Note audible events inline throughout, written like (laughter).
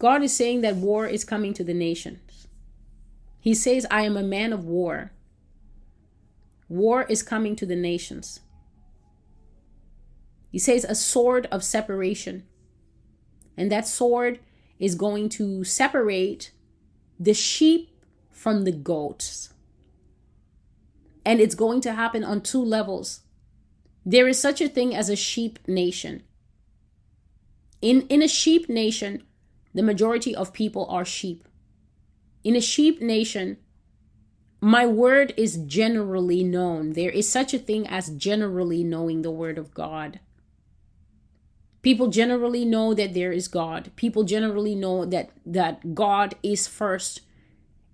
God is saying that war is coming to the nations. He says, I am a man of war. War is coming to the nations. He says, a sword of separation. And that sword is going to separate the sheep from the goats. And it's going to happen on two levels. There is such a thing as a sheep nation. In, in a sheep nation, the majority of people are sheep. In a sheep nation, my word is generally known. There is such a thing as generally knowing the word of God. People generally know that there is God. People generally know that that God is first.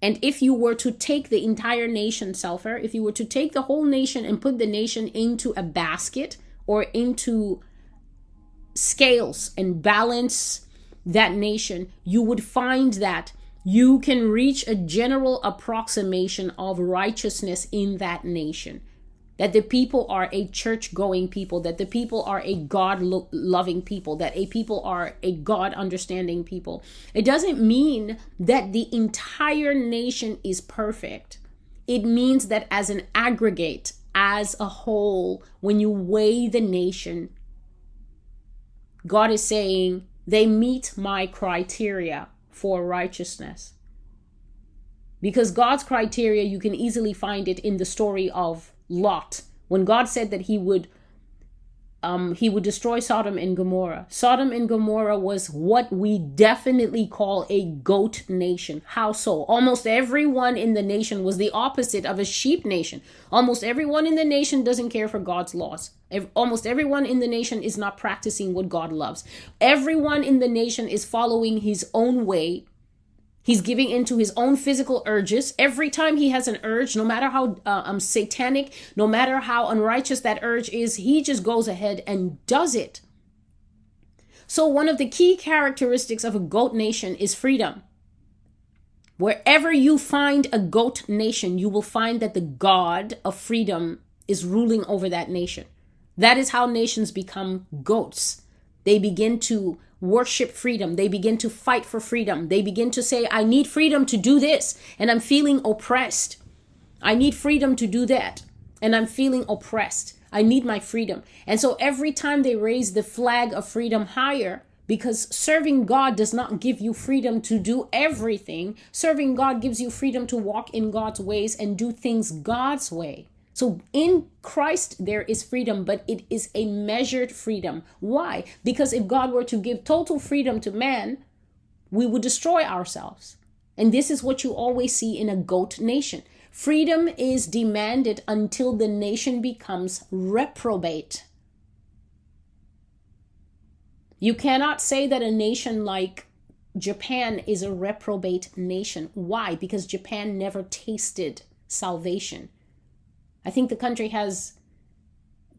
And if you were to take the entire nation, Selfer, if you were to take the whole nation and put the nation into a basket or into scales and balance that nation, you would find that you can reach a general approximation of righteousness in that nation that the people are a church going people, that the people are a God loving people, that a people are a God understanding people. It doesn't mean that the entire nation is perfect. It means that as an aggregate, as a whole, when you weigh the nation, God is saying they meet my criteria for righteousness. Because God's criteria, you can easily find it in the story of Lot. When God said that he would um, he would destroy Sodom and Gomorrah. Sodom and Gomorrah was what we definitely call a goat nation. How so? Almost everyone in the nation was the opposite of a sheep nation. Almost everyone in the nation doesn't care for God's laws. Almost everyone in the nation is not practicing what God loves. Everyone in the nation is following his own way He's giving into his own physical urges. Every time he has an urge, no matter how uh, um, satanic, no matter how unrighteous that urge is, he just goes ahead and does it. So, one of the key characteristics of a goat nation is freedom. Wherever you find a goat nation, you will find that the God of freedom is ruling over that nation. That is how nations become goats. They begin to worship freedom. They begin to fight for freedom. They begin to say, I need freedom to do this, and I'm feeling oppressed. I need freedom to do that, and I'm feeling oppressed. I need my freedom. And so every time they raise the flag of freedom higher, because serving God does not give you freedom to do everything, serving God gives you freedom to walk in God's ways and do things God's way. So in Christ, there is freedom, but it is a measured freedom. Why? Because if God were to give total freedom to man, we would destroy ourselves. And this is what you always see in a goat nation. Freedom is demanded until the nation becomes reprobate. You cannot say that a nation like Japan is a reprobate nation. Why? Because Japan never tasted salvation. I think the country has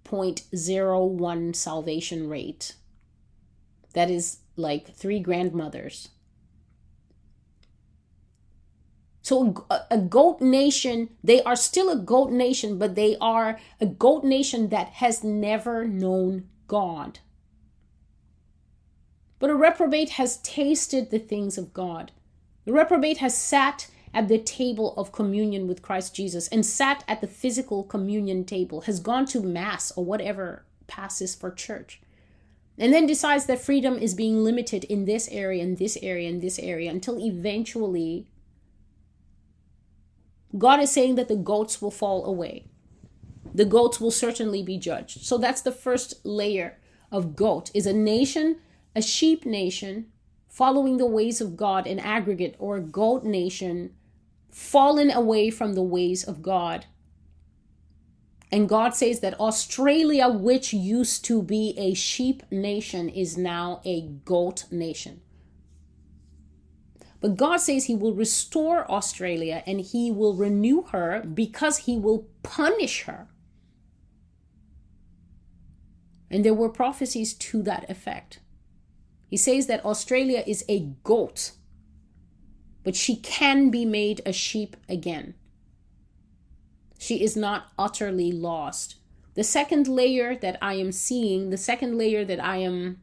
0.01 salvation rate. That is like three grandmothers. So a, a, goat nation, they are still a goat nation, but they are a goat nation that has never known God. But a reprobate has tasted the things of God. The reprobate has sat at the table of communion with Christ Jesus and sat at the physical communion table, has gone to Mass or whatever passes for church, and then decides that freedom is being limited in this area, in this area, in this area, until eventually God is saying that the goats will fall away. The goats will certainly be judged. So that's the first layer of goat is a nation, a sheep nation following the ways of God in aggregate, or a goat nation fallen away from the ways of God. And God says that Australia, which used to be a sheep nation, is now a goat nation. But God says He will restore Australia and He will renew her because He will punish her. And there were prophecies to that effect. He says that Australia is a goat, but she can be made a sheep again. She is not utterly lost. The second layer that I am seeing, the second layer that I am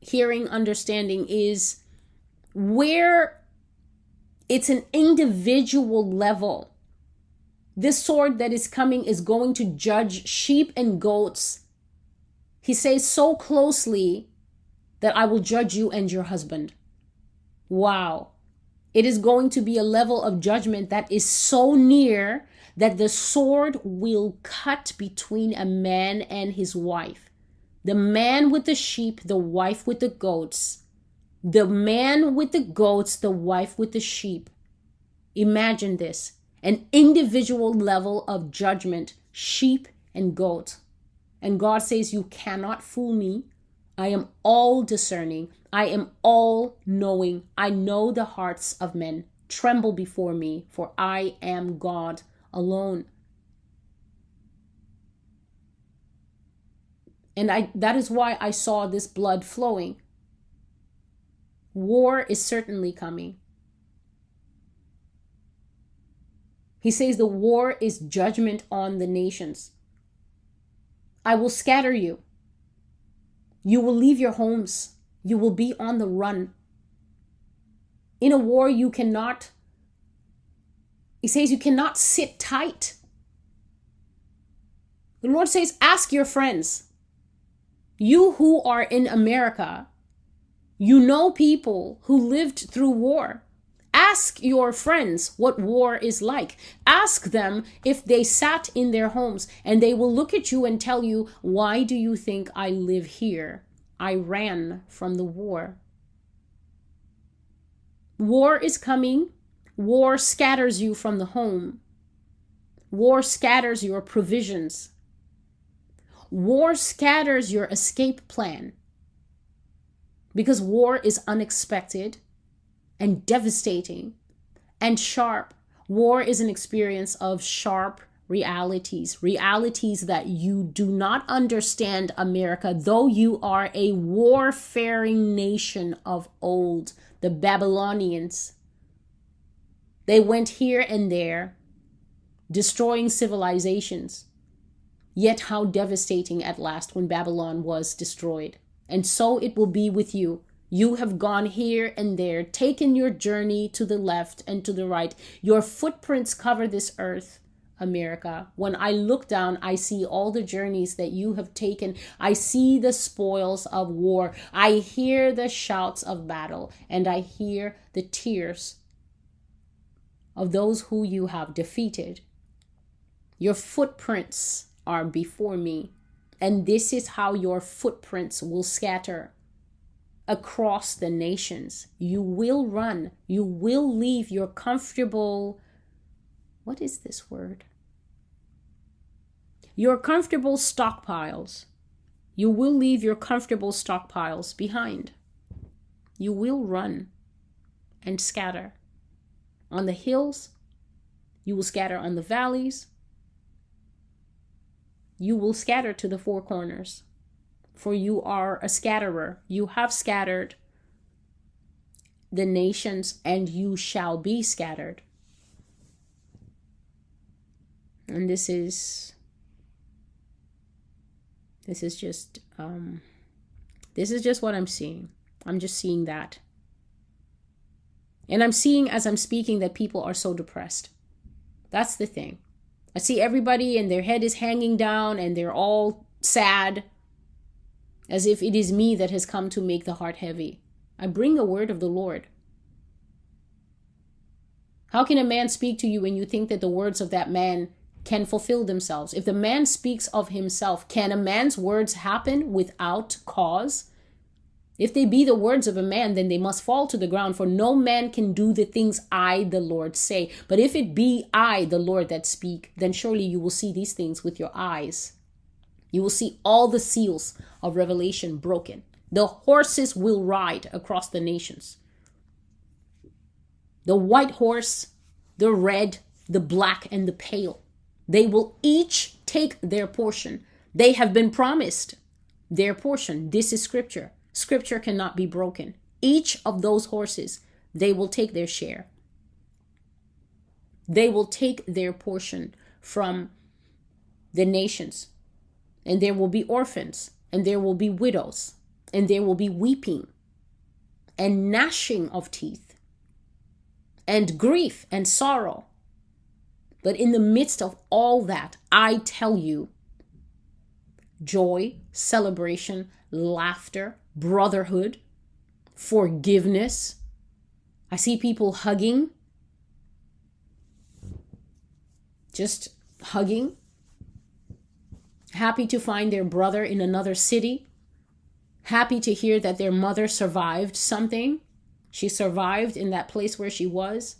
hearing, understanding is where it's an individual level. This sword that is coming is going to judge sheep and goats. He says so closely that I will judge you and your husband. Wow. It is going to be a level of judgment that is so near that the sword will cut between a man and his wife. The man with the sheep, the wife with the goats. The man with the goats, the wife with the sheep. Imagine this an individual level of judgment, sheep and goat. And God says, You cannot fool me. I am all discerning. I am all knowing. I know the hearts of men. Tremble before me, for I am God alone. And I that is why I saw this blood flowing. War is certainly coming. He says the war is judgment on the nations. I will scatter you. You will leave your homes. You will be on the run. In a war, you cannot, he says, you cannot sit tight. The Lord says, ask your friends. You who are in America, you know people who lived through war. Ask your friends what war is like. Ask them if they sat in their homes and they will look at you and tell you, Why do you think I live here? I ran from the war. War is coming. War scatters you from the home. War scatters your provisions. War scatters your escape plan because war is unexpected and devastating and sharp. War is an experience of sharp realities, realities that you do not understand, America, though you are a warfaring nation of old, the Babylonians. They went here and there, destroying civilizations Yet how devastating at last when Babylon was destroyed. And so it will be with you. You have gone here and there, taken your journey to the left and to the right. Your footprints cover this earth, America. When I look down, I see all the journeys that you have taken. I see the spoils of war. I hear the shouts of battle, and I hear the tears of those who you have defeated. Your footprints are before me. And this is how your footprints will scatter across the nations. You will run. You will leave your comfortable. What is this word? Your comfortable stockpiles. You will leave your comfortable stockpiles behind. You will run and scatter. On the hills, you will scatter on the valleys, you will scatter to the four corners. For you are a scatterer. You have scattered the nations, and you shall be scattered. And this is this is just um this is just what I'm seeing. I'm just seeing that. And I'm seeing as I'm speaking that people are so depressed. That's the thing. I see everybody and their head is hanging down and they're all sad, as if it is me that has come to make the heart heavy. I bring a word of the Lord. How can a man speak to you when you think that the words of that man can fulfill themselves? If the man speaks of himself, can a man's words happen without cause? If they be the words of a man, then they must fall to the ground, for no man can do the things I, the Lord, say. But if it be I, the Lord, that speak, then surely you will see these things with your eyes. You will see all the seals of revelation broken. The horses will ride across the nations. The white horse, the red, the black, and the pale. They will each take their portion. They have been promised their portion. This is scripture. Scripture cannot be broken. Each of those horses, they will take their share. They will take their portion from the nations. And there will be orphans, and there will be widows, and there will be weeping. and gnashing of teeth and grief and sorrow. But in the midst of all that, I tell you, joy, celebration, laughter, brotherhood, forgiveness. I see people hugging, just hugging, happy to find their brother in another city, happy to hear that their mother survived something. She survived in that place where she was.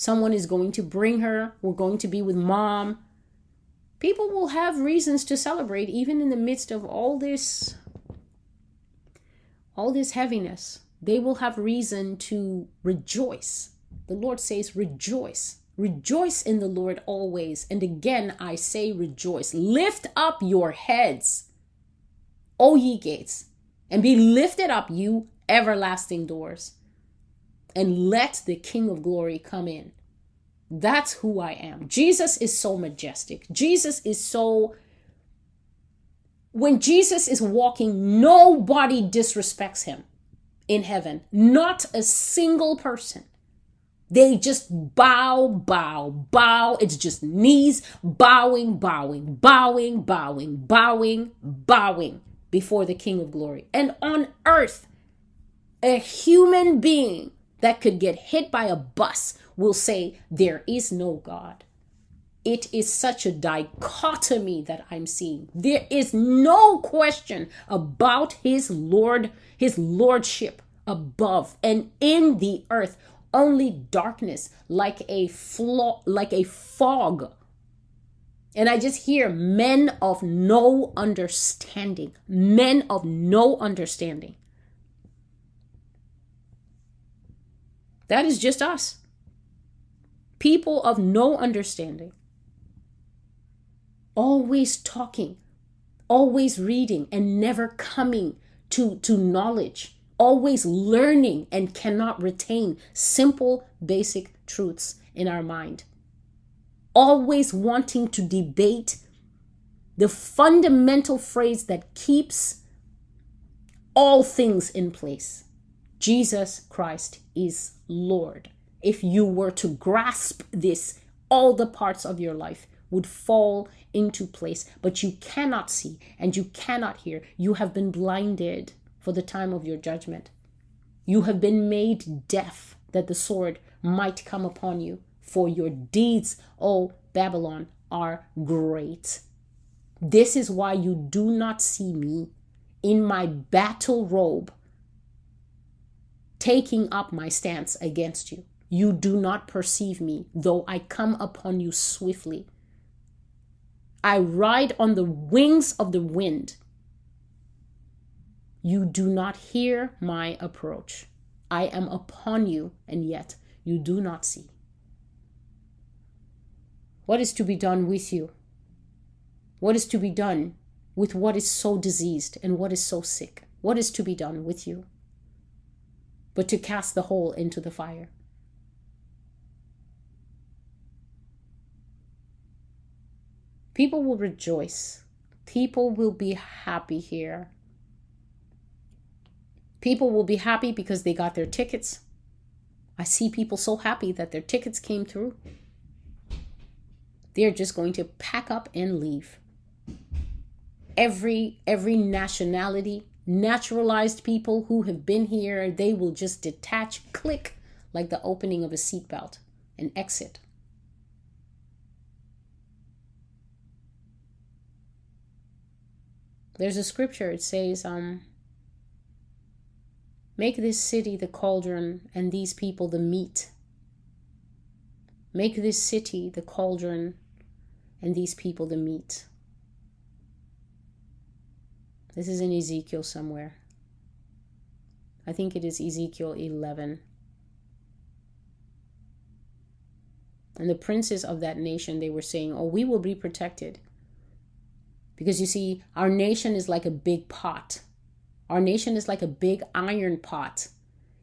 Someone is going to bring her. We're going to be with mom. People will have reasons to celebrate even in the midst of all this all this heaviness. They will have reason to rejoice. The Lord says rejoice. Rejoice in the Lord always. And again, I say rejoice. Lift up your heads, O ye gates, and be lifted up, you everlasting doors, and let the King of glory come in. That's who I am. Jesus is so majestic. Jesus is so. When Jesus is walking, nobody disrespects him in heaven. Not a single person. They just bow, bow, bow. It's just knees bowing, bowing, bowing, bowing, bowing, bowing before the King of Glory. And on earth, a human being that could get hit by a bus will say, There is no God. It is such a dichotomy that I'm seeing. There is no question about his Lord, his lordship above and in the earth only darkness like a flaw like a fog and i just hear men of no understanding men of no understanding that is just us. People of no understanding. Always talking always reading and never coming to to knowledge. Always learning and cannot retain simple, basic truths in our mind. Always wanting to debate the fundamental phrase that keeps all things in place Jesus Christ is Lord. If you were to grasp this, all the parts of your life would fall into place, but you cannot see and you cannot hear. You have been blinded for the time of your judgment. You have been made deaf that the sword might come upon you, for your deeds, O Babylon, are great. This is why you do not see me in my battle robe taking up my stance against you. You do not perceive me, though I come upon you swiftly. I ride on the wings of the wind. You do not hear my approach. I am upon you, and yet you do not see. What is to be done with you? What is to be done with what is so diseased and what is so sick? What is to be done with you? But to cast the whole into the fire. People will rejoice. People will be happy here. People will be happy because they got their tickets. I see people so happy that their tickets came through. They're just going to pack up and leave. Every every nationality, naturalized people who have been here, they will just detach, click like the opening of a seatbelt and exit. There's a scripture, it says, um, Make this city the cauldron and these people the meat. Make this city the cauldron and these people the meat. This is in Ezekiel somewhere. I think it is Ezekiel 11. And the princes of that nation, they were saying, Oh, we will be protected. Because you see, our nation is like a big pot. Our nation is like a big iron pot,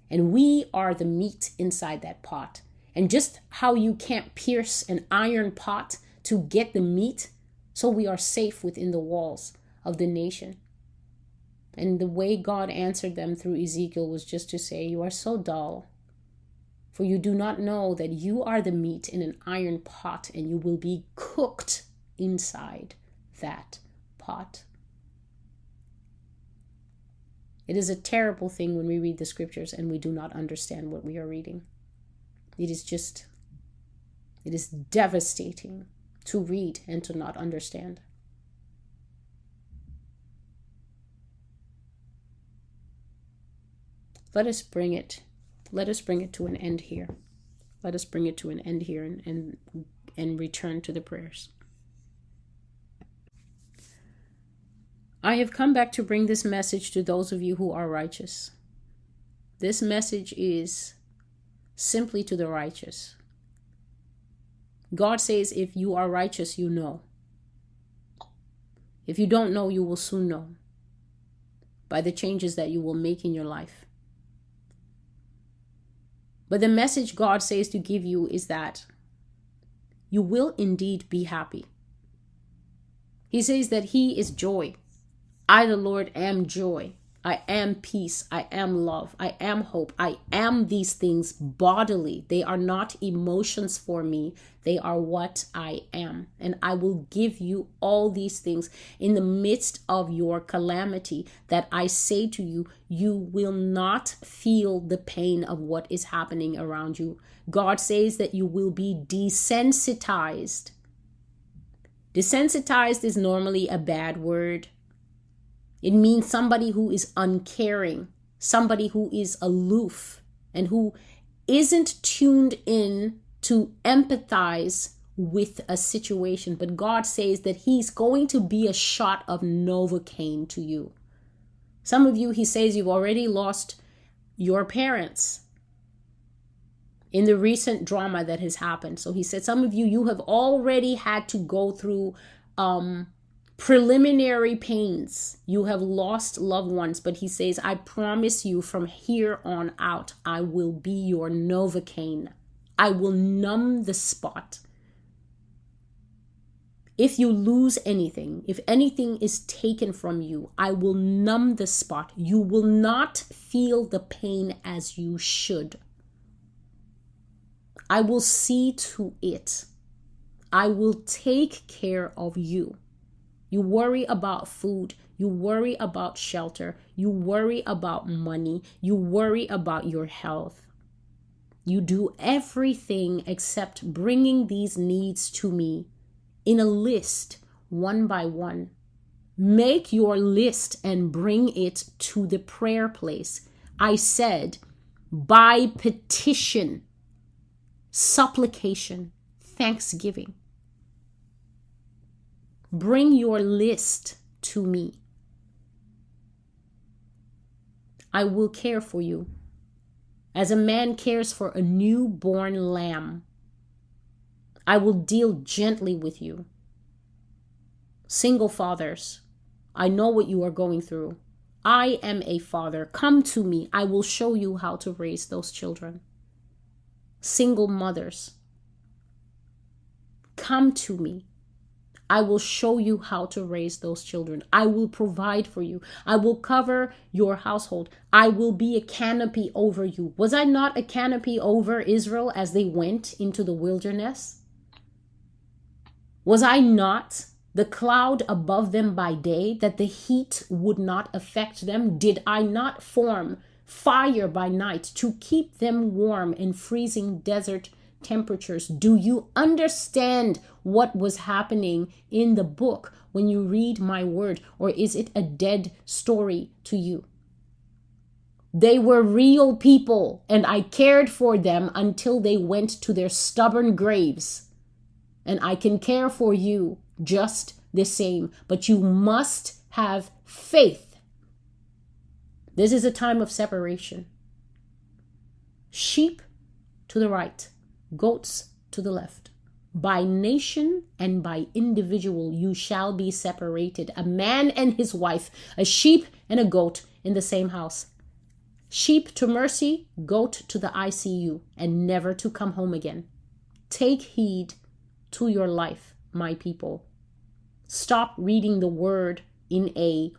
and we are the meat inside that pot. And just how you can't pierce an iron pot to get the meat, so we are safe within the walls of the nation. And the way God answered them through Ezekiel was just to say, You are so dull. For you do not know that you are the meat in an iron pot, and you will be cooked inside that pot. It is a terrible thing when we read the scriptures and we do not understand what we are reading. It is just, it is devastating to read and to not understand. Let us bring it let us bring it to an end here. Let us bring it to an end here and, and, and return to the prayers. I have come back to bring this message to those of you who are righteous. This message is simply to the righteous. God says, if you are righteous, you know. If you don't know, you will soon know by the changes that you will make in your life. But the message God says to give you is that you will indeed be happy. He says that He is joy. I, the Lord, am joy. I am peace. I am love. I am hope. I am these things bodily. They are not emotions for me. They are what I am. And I will give you all these things in the midst of your calamity that I say to you, you will not feel the pain of what is happening around you. God says that you will be desensitized. Desensitized is normally a bad word it means somebody who is uncaring, somebody who is aloof, and who isn't tuned in to empathize with a situation. But God says that He's going to be a shot of Novocaine to you. Some of you, He says, you've already lost your parents in the recent drama that has happened. So He said, some of you, you have already had to go through um, preliminary pains. You have lost loved ones, but he says, I promise you from here on out, I will be your Novocaine. I will numb the spot. If you lose anything, if anything is taken from you, I will numb the spot. You will not feel the pain as you should. I will see to it. I will take care of you. You worry about food. You worry about shelter. You worry about money. You worry about your health. You do everything except bringing these needs to me in a list, one by one. Make your list and bring it to the prayer place. I said, by petition, supplication, thanksgiving. Bring your list to me. I will care for you as a man cares for a newborn lamb. I will deal gently with you. Single fathers, I know what you are going through. I am a father. Come to me. I will show you how to raise those children. Single mothers, come to me. I will show you how to raise those children. I will provide for you. I will cover your household. I will be a canopy over you. Was I not a canopy over Israel as they went into the wilderness? Was I not the cloud above them by day that the heat would not affect them? Did I not form fire by night to keep them warm in freezing desert temperatures. Do you understand what was happening in the book when you read my word, or is it a dead story to you? They were real people, and I cared for them until they went to their stubborn graves. And I can care for you just the same, but you must have faith. This is a time of separation. Sheep to the right, goats to the left. By nation and by individual you shall be separated, a man and his wife, a sheep and a goat in the same house. Sheep to mercy, goat to the ICU, and never to come home again. Take heed to your life, my people. Stop reading the word in a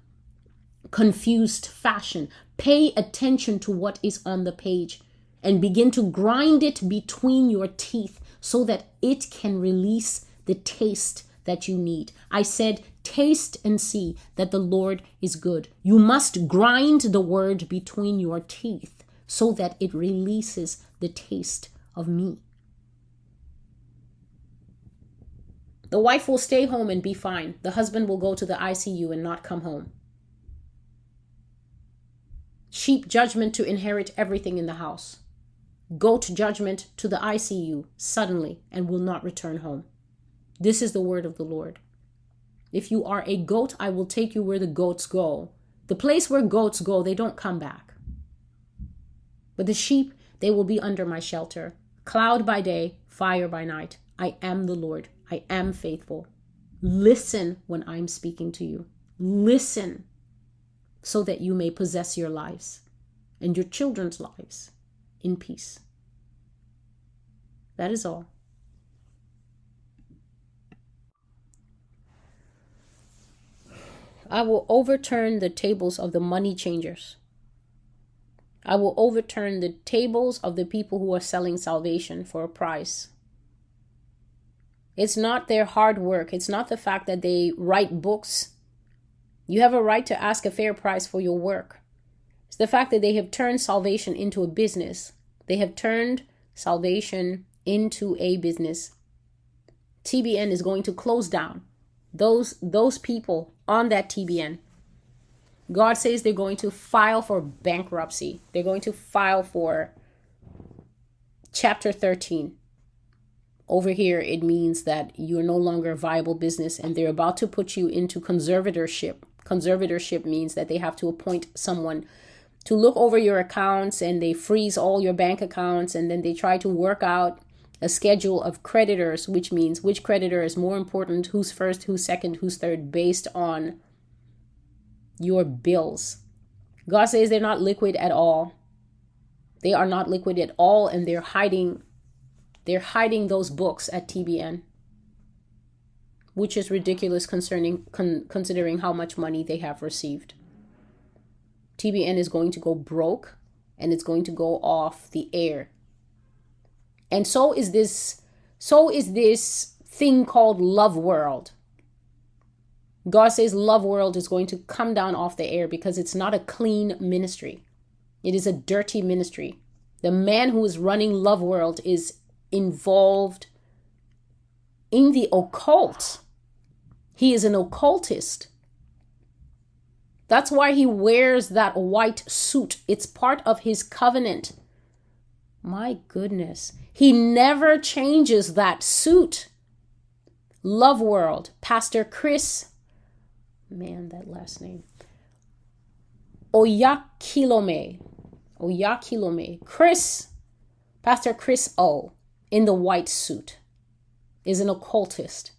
confused fashion. Pay attention to what is on the page and begin to grind it between your teeth so that it can release the taste that you need. I said, taste and see that the Lord is good. You must grind the word between your teeth so that it releases the taste of me. The wife will stay home and be fine. The husband will go to the ICU and not come home. Sheep judgment to inherit everything in the house. Goat judgment to the ICU suddenly and will not return home. This is the word of the Lord. If you are a goat, I will take you where the goats go. The place where goats go, they don't come back. But the sheep, they will be under my shelter. Cloud by day, fire by night. I am the Lord. I am faithful. Listen when I'm speaking to you. Listen so that you may possess your lives and your children's lives in peace. That is all. I will overturn the tables of the money changers. I will overturn the tables of the people who are selling salvation for a price. It's not their hard work. It's not the fact that they write books. You have a right to ask a fair price for your work. It's the fact that they have turned salvation into a business. They have turned salvation into a business. TBN is going to close down. Those those people on that TBN. God says they're going to file for bankruptcy. They're going to file for chapter 13 over here, it means that you're no longer a viable business and they're about to put you into conservatorship. Conservatorship means that they have to appoint someone to look over your accounts and they freeze all your bank accounts and then they try to work out a schedule of creditors, which means which creditor is more important, who's first, who's second, who's third, based on your bills. God says they're not liquid at all. They are not liquid at all, and they're hiding they're hiding those books at TBN, which is ridiculous concerning con- considering how much money they have received. TBN is going to go broke and it's going to go off the air. And so is this so is this thing called Love World. God says Love World is going to come down off the air because it's not a clean ministry. It is a dirty ministry. The man who is running Love World is involved in the occult. He is an occultist. That's why he wears that white suit. It's part of his covenant. My goodness. He never changes that suit. Love World, Pastor Chris, man, that last name. Oyakhilome. Oyakhilome. Chris, Pastor Chris O in the white suit is an occultist.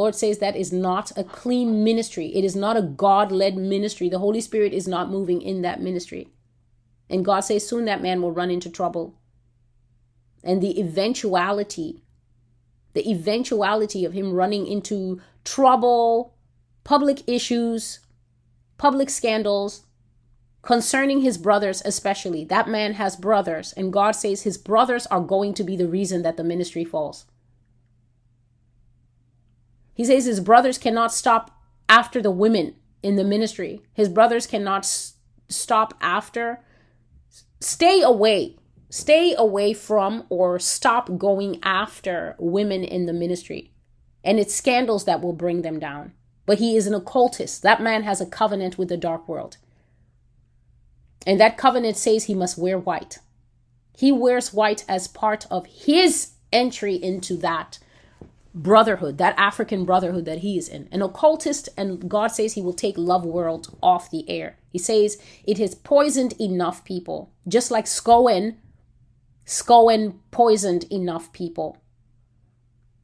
Lord says that is not a clean ministry. It is not a God led ministry. The Holy Spirit is not moving in that ministry. And God says soon that man will run into trouble. And the eventuality, the eventuality of him running into trouble, public issues, public scandals, concerning his brothers especially that man has brothers and god says his brothers are going to be the reason that the ministry falls he says his brothers cannot stop after the women in the ministry. His brothers cannot s- stop after stay away stay away from or stop going after women in the ministry. And it's scandals that will bring them down. But he is an occultist. That man has a covenant with the dark world. And that covenant says he must wear white. He wears white as part of his entry into that brotherhood, that African brotherhood that he is in. An occultist, and God says he will take love world off the air. He says it has poisoned enough people, just like SCOAN. SCOAN poisoned enough people.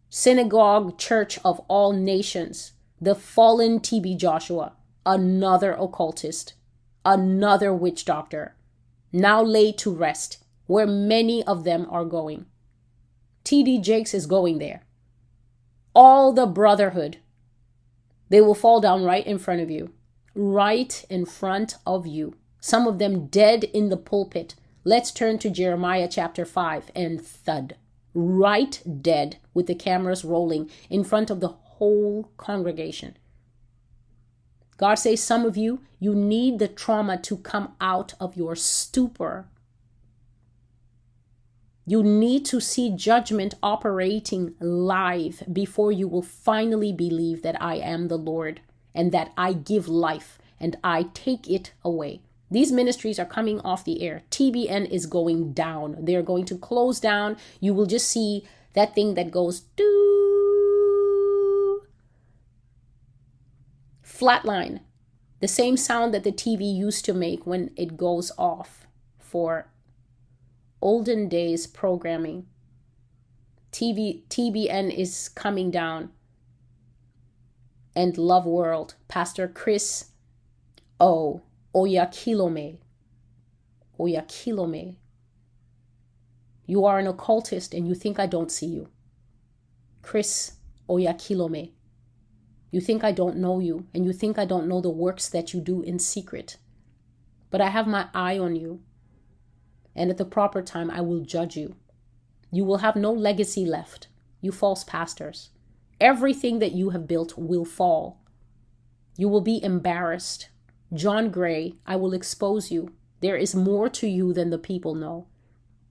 Synagogue Church of All Nations, the fallen TB Joshua, another occultist another witch doctor, now laid to rest, where many of them are going. TD Jakes is going there. All the brotherhood, they will fall down right in front of you. right in front of you, some of them dead in the pulpit. Let's turn to Jeremiah chapter 5 and thud. Right dead with the cameras rolling in front of the whole congregation. God says, some of you, you need the trauma to come out of your stupor. You need to see judgment operating live before you will finally believe that I am the Lord and that I give life and I take it away. These ministries are coming off the air. TBN is going down. They're going to close down. You will just see that thing that goes doo flatline. The same sound that the TV used to make when it goes off for olden days programming. TV TBN is coming down. And Love World, Pastor Chris O. Oyakhilome. Oyakhilome. You are an occultist and you think I don't see you. Chris Oyakhilome. You think I don't know you and you think I don't know the works that you do in secret. But I have my eye on you and at the proper time I will judge you. You will have no legacy left, you false pastors. Everything that you have built will fall. You will be embarrassed. John Gray, I will expose you. There is more to you than the people know.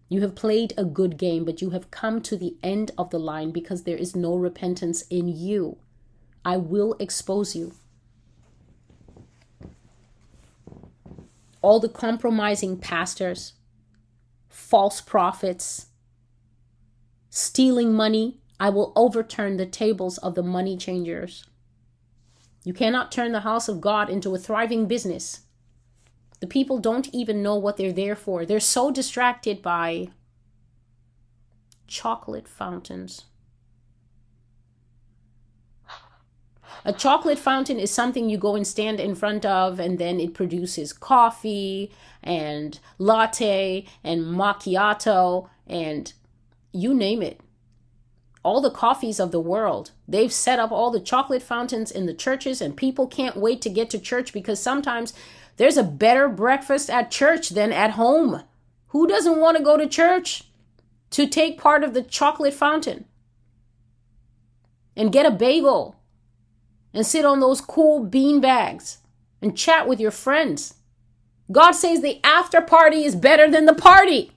You have played a good game, but you have come to the end of the line because there is no repentance in you. I will expose you. All the compromising pastors, false prophets, stealing money, I will overturn the tables of the money changers. You cannot turn the house of God into a thriving business. The people don't even know what they're there for. They're so distracted by chocolate fountains. A chocolate fountain is something you go and stand in front of, and then it produces coffee and latte and macchiato and you name it. All the coffees of the world. They've set up all the chocolate fountains in the churches, and people can't wait to get to church because sometimes there's a better breakfast at church than at home. Who doesn't want to go to church to take part of the chocolate fountain and get a bagel and sit on those cool bean bags and chat with your friends. God says the after party is better than the party.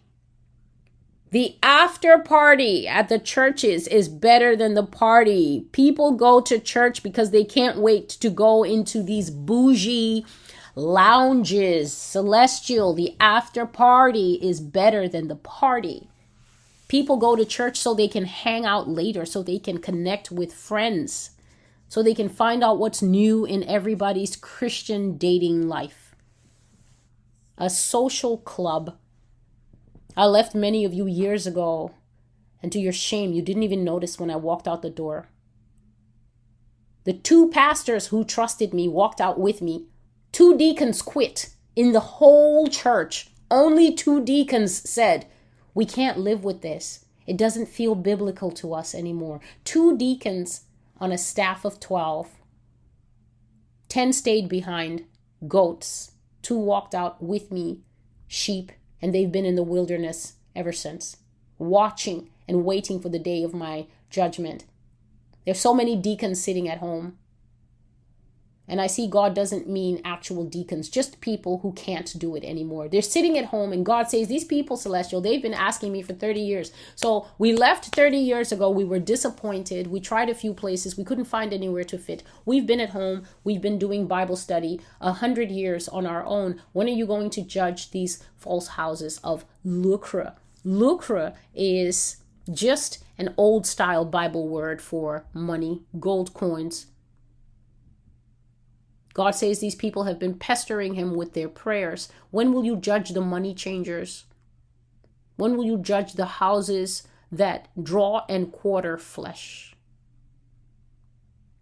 The after party at the churches is better than the party. People go to church because they can't wait to go into these bougie lounges. Celestial, the after party is better than the party. People go to church so they can hang out later, so they can connect with friends so they can find out what's new in everybody's Christian dating life. A social club. I left many of you years ago, and to your shame, you didn't even notice when I walked out the door. The two pastors who trusted me walked out with me. Two deacons quit in the whole church. Only two deacons said, We can't live with this. It doesn't feel biblical to us anymore. Two deacons on a staff of 12. Ten stayed behind, goats. Two walked out with me, sheep, and they've been in the wilderness ever since, watching and waiting for the day of my judgment. There's so many deacons sitting at home and I see God doesn't mean actual deacons, just people who can't do it anymore. They're sitting at home, and God says, These people, Celestial, they've been asking me for 30 years. So we left 30 years ago. We were disappointed. We tried a few places. We couldn't find anywhere to fit. We've been at home. We've been doing Bible study a hundred years on our own. When are you going to judge these false houses of lucre? Lucre is just an old style Bible word for money, gold coins, God says these people have been pestering him with their prayers. When will you judge the money changers? When will you judge the houses that draw and quarter flesh?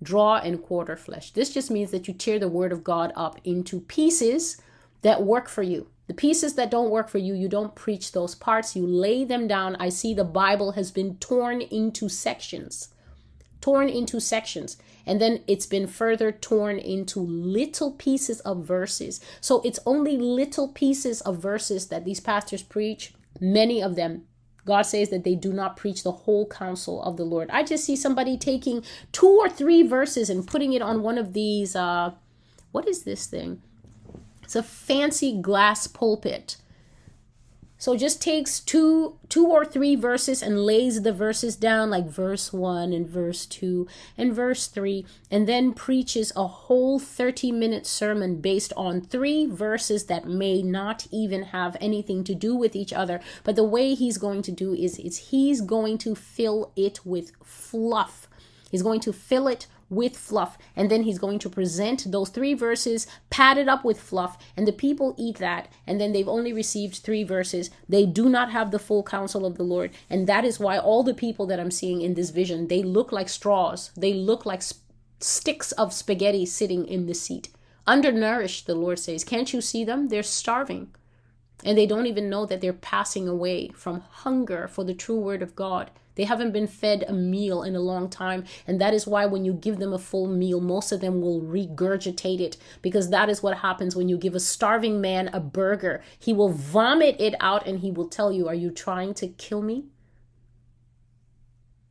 Draw and quarter flesh. This just means that you tear the word of God up into pieces that work for you. The pieces that don't work for you, you don't preach those parts, you lay them down. I see the Bible has been torn into sections. Torn into sections. And then it's been further torn into little pieces of verses. So it's only little pieces of verses that these pastors preach, many of them. God says that they do not preach the whole counsel of the Lord. I just see somebody taking two or three verses and putting it on one of these uh what is this thing? It's a fancy glass pulpit so just takes two two or three verses and lays the verses down like verse 1 and verse 2 and verse 3 and then preaches a whole 30 minute sermon based on three verses that may not even have anything to do with each other. But the way he's going to do is is he's going to fill it with fluff. He's going to fill it with fluff. And then he's going to present those three verses padded up with fluff. And the people eat that. And then they've only received three verses. They do not have the full counsel of the Lord. And that is why all the people that I'm seeing in this vision, they look like straws. They look like sp- sticks of spaghetti sitting in the seat. Undernourished, the Lord says. Can't you see them? They're starving. And they don't even know that they're passing away from hunger for the true word of God. They haven't been fed a meal in a long time. And that is why when you give them a full meal, most of them will regurgitate it because that is what happens when you give a starving man a burger. He will vomit it out and he will tell you, Are you trying to kill me?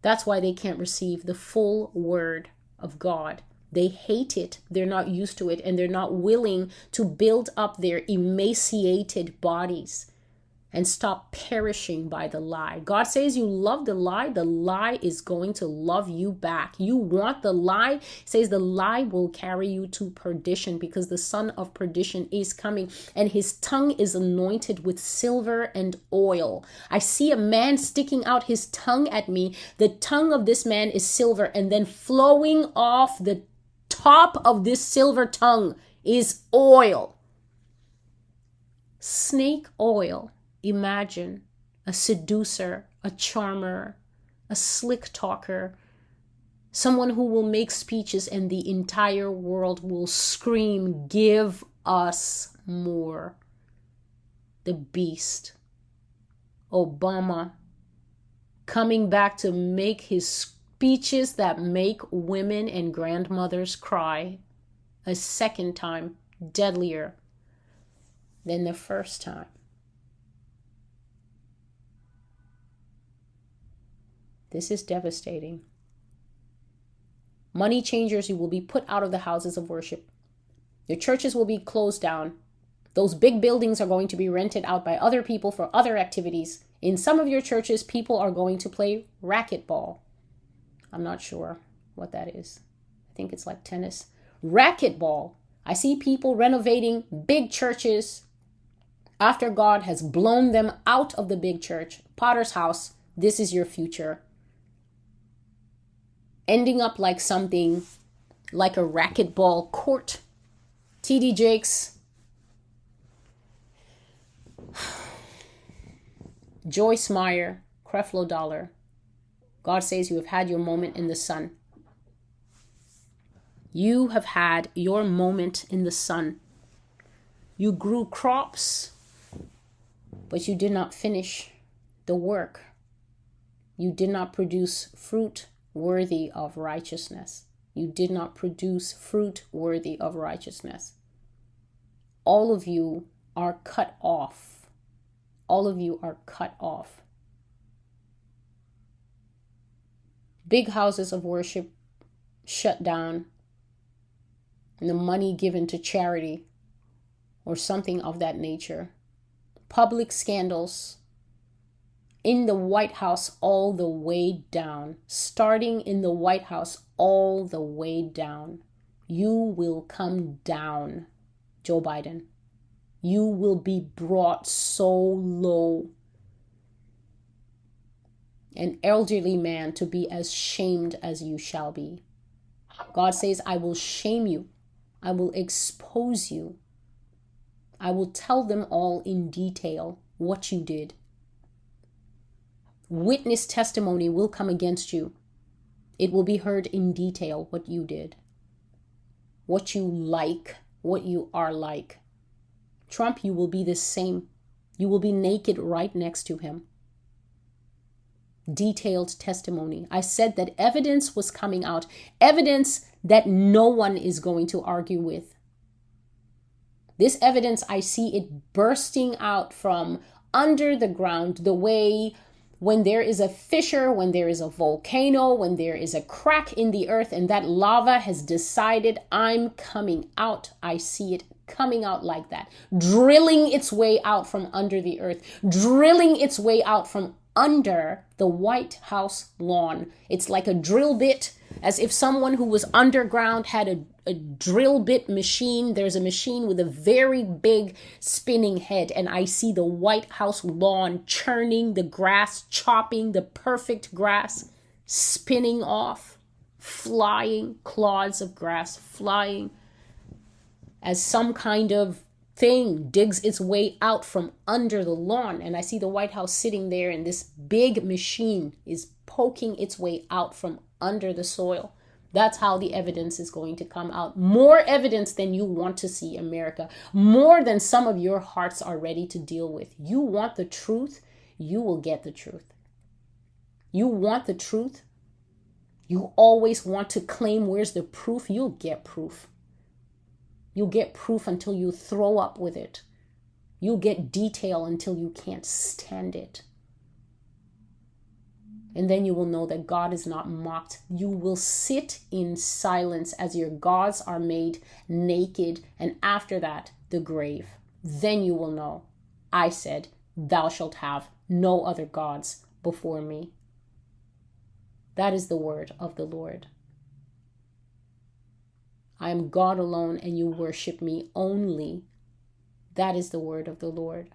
That's why they can't receive the full word of God. They hate it, they're not used to it, and they're not willing to build up their emaciated bodies and stop perishing by the lie. God says you love the lie, the lie is going to love you back. You want the lie, says the lie will carry you to perdition because the son of perdition is coming and his tongue is anointed with silver and oil. I see a man sticking out his tongue at me. The tongue of this man is silver and then flowing off the top of this silver tongue is oil. Snake oil Imagine a seducer, a charmer, a slick talker, someone who will make speeches and the entire world will scream, Give us more. The beast. Obama coming back to make his speeches that make women and grandmothers cry a second time deadlier than the first time. This is devastating. Money changers, will be put out of the houses of worship. Your churches will be closed down. Those big buildings are going to be rented out by other people for other activities. In some of your churches, people are going to play racquetball. I'm not sure what that is. I think it's like tennis. Racquetball. I see people renovating big churches after God has blown them out of the big church. Potter's house, this is your future ending up like something like a racquetball court. TD Jakes, (sighs) Joyce Meyer, Creflo Dollar. God says you have had your moment in the sun. You have had your moment in the sun. You grew crops, but you did not finish the work. You did not produce fruit worthy of righteousness. You did not produce fruit worthy of righteousness. All of you are cut off. All of you are cut off. Big houses of worship shut down, and the money given to charity or something of that nature. Public scandals in the White House all the way down, starting in the White House all the way down. You will come down, Joe Biden. You will be brought so low. An elderly man to be as shamed as you shall be. God says, I will shame you. I will expose you. I will tell them all in detail what you did witness testimony will come against you. It will be heard in detail what you did, what you like, what you are like. Trump, you will be the same. You will be naked right next to him. Detailed testimony. I said that evidence was coming out. Evidence that no one is going to argue with. This evidence, I see it bursting out from under the ground the way when there is a fissure, when there is a volcano, when there is a crack in the earth, and that lava has decided, I'm coming out. I see it coming out like that, drilling its way out from under the earth, drilling its way out from under the White House lawn. It's like a drill bit, as if someone who was underground had a, a drill bit machine. There's a machine with a very big spinning head, and I see the White House lawn churning the grass, chopping the perfect grass, spinning off, flying clods of grass, flying as some kind of thing digs its way out from under the lawn. And I see the White House sitting there, and this big machine is poking its way out from under the soil. That's how the evidence is going to come out. More evidence than you want to see, America. More than some of your hearts are ready to deal with. You want the truth, you will get the truth. You want the truth, you always want to claim where's the proof, you'll get proof. You'll get proof until you throw up with it. You'll get detail until you can't stand it. And then you will know that God is not mocked. You will sit in silence as your gods are made naked, and after that, the grave. Then you will know. I said, Thou shalt have no other gods before me. That is the word of the Lord. I am God alone, and you worship me only. That is the word of the Lord.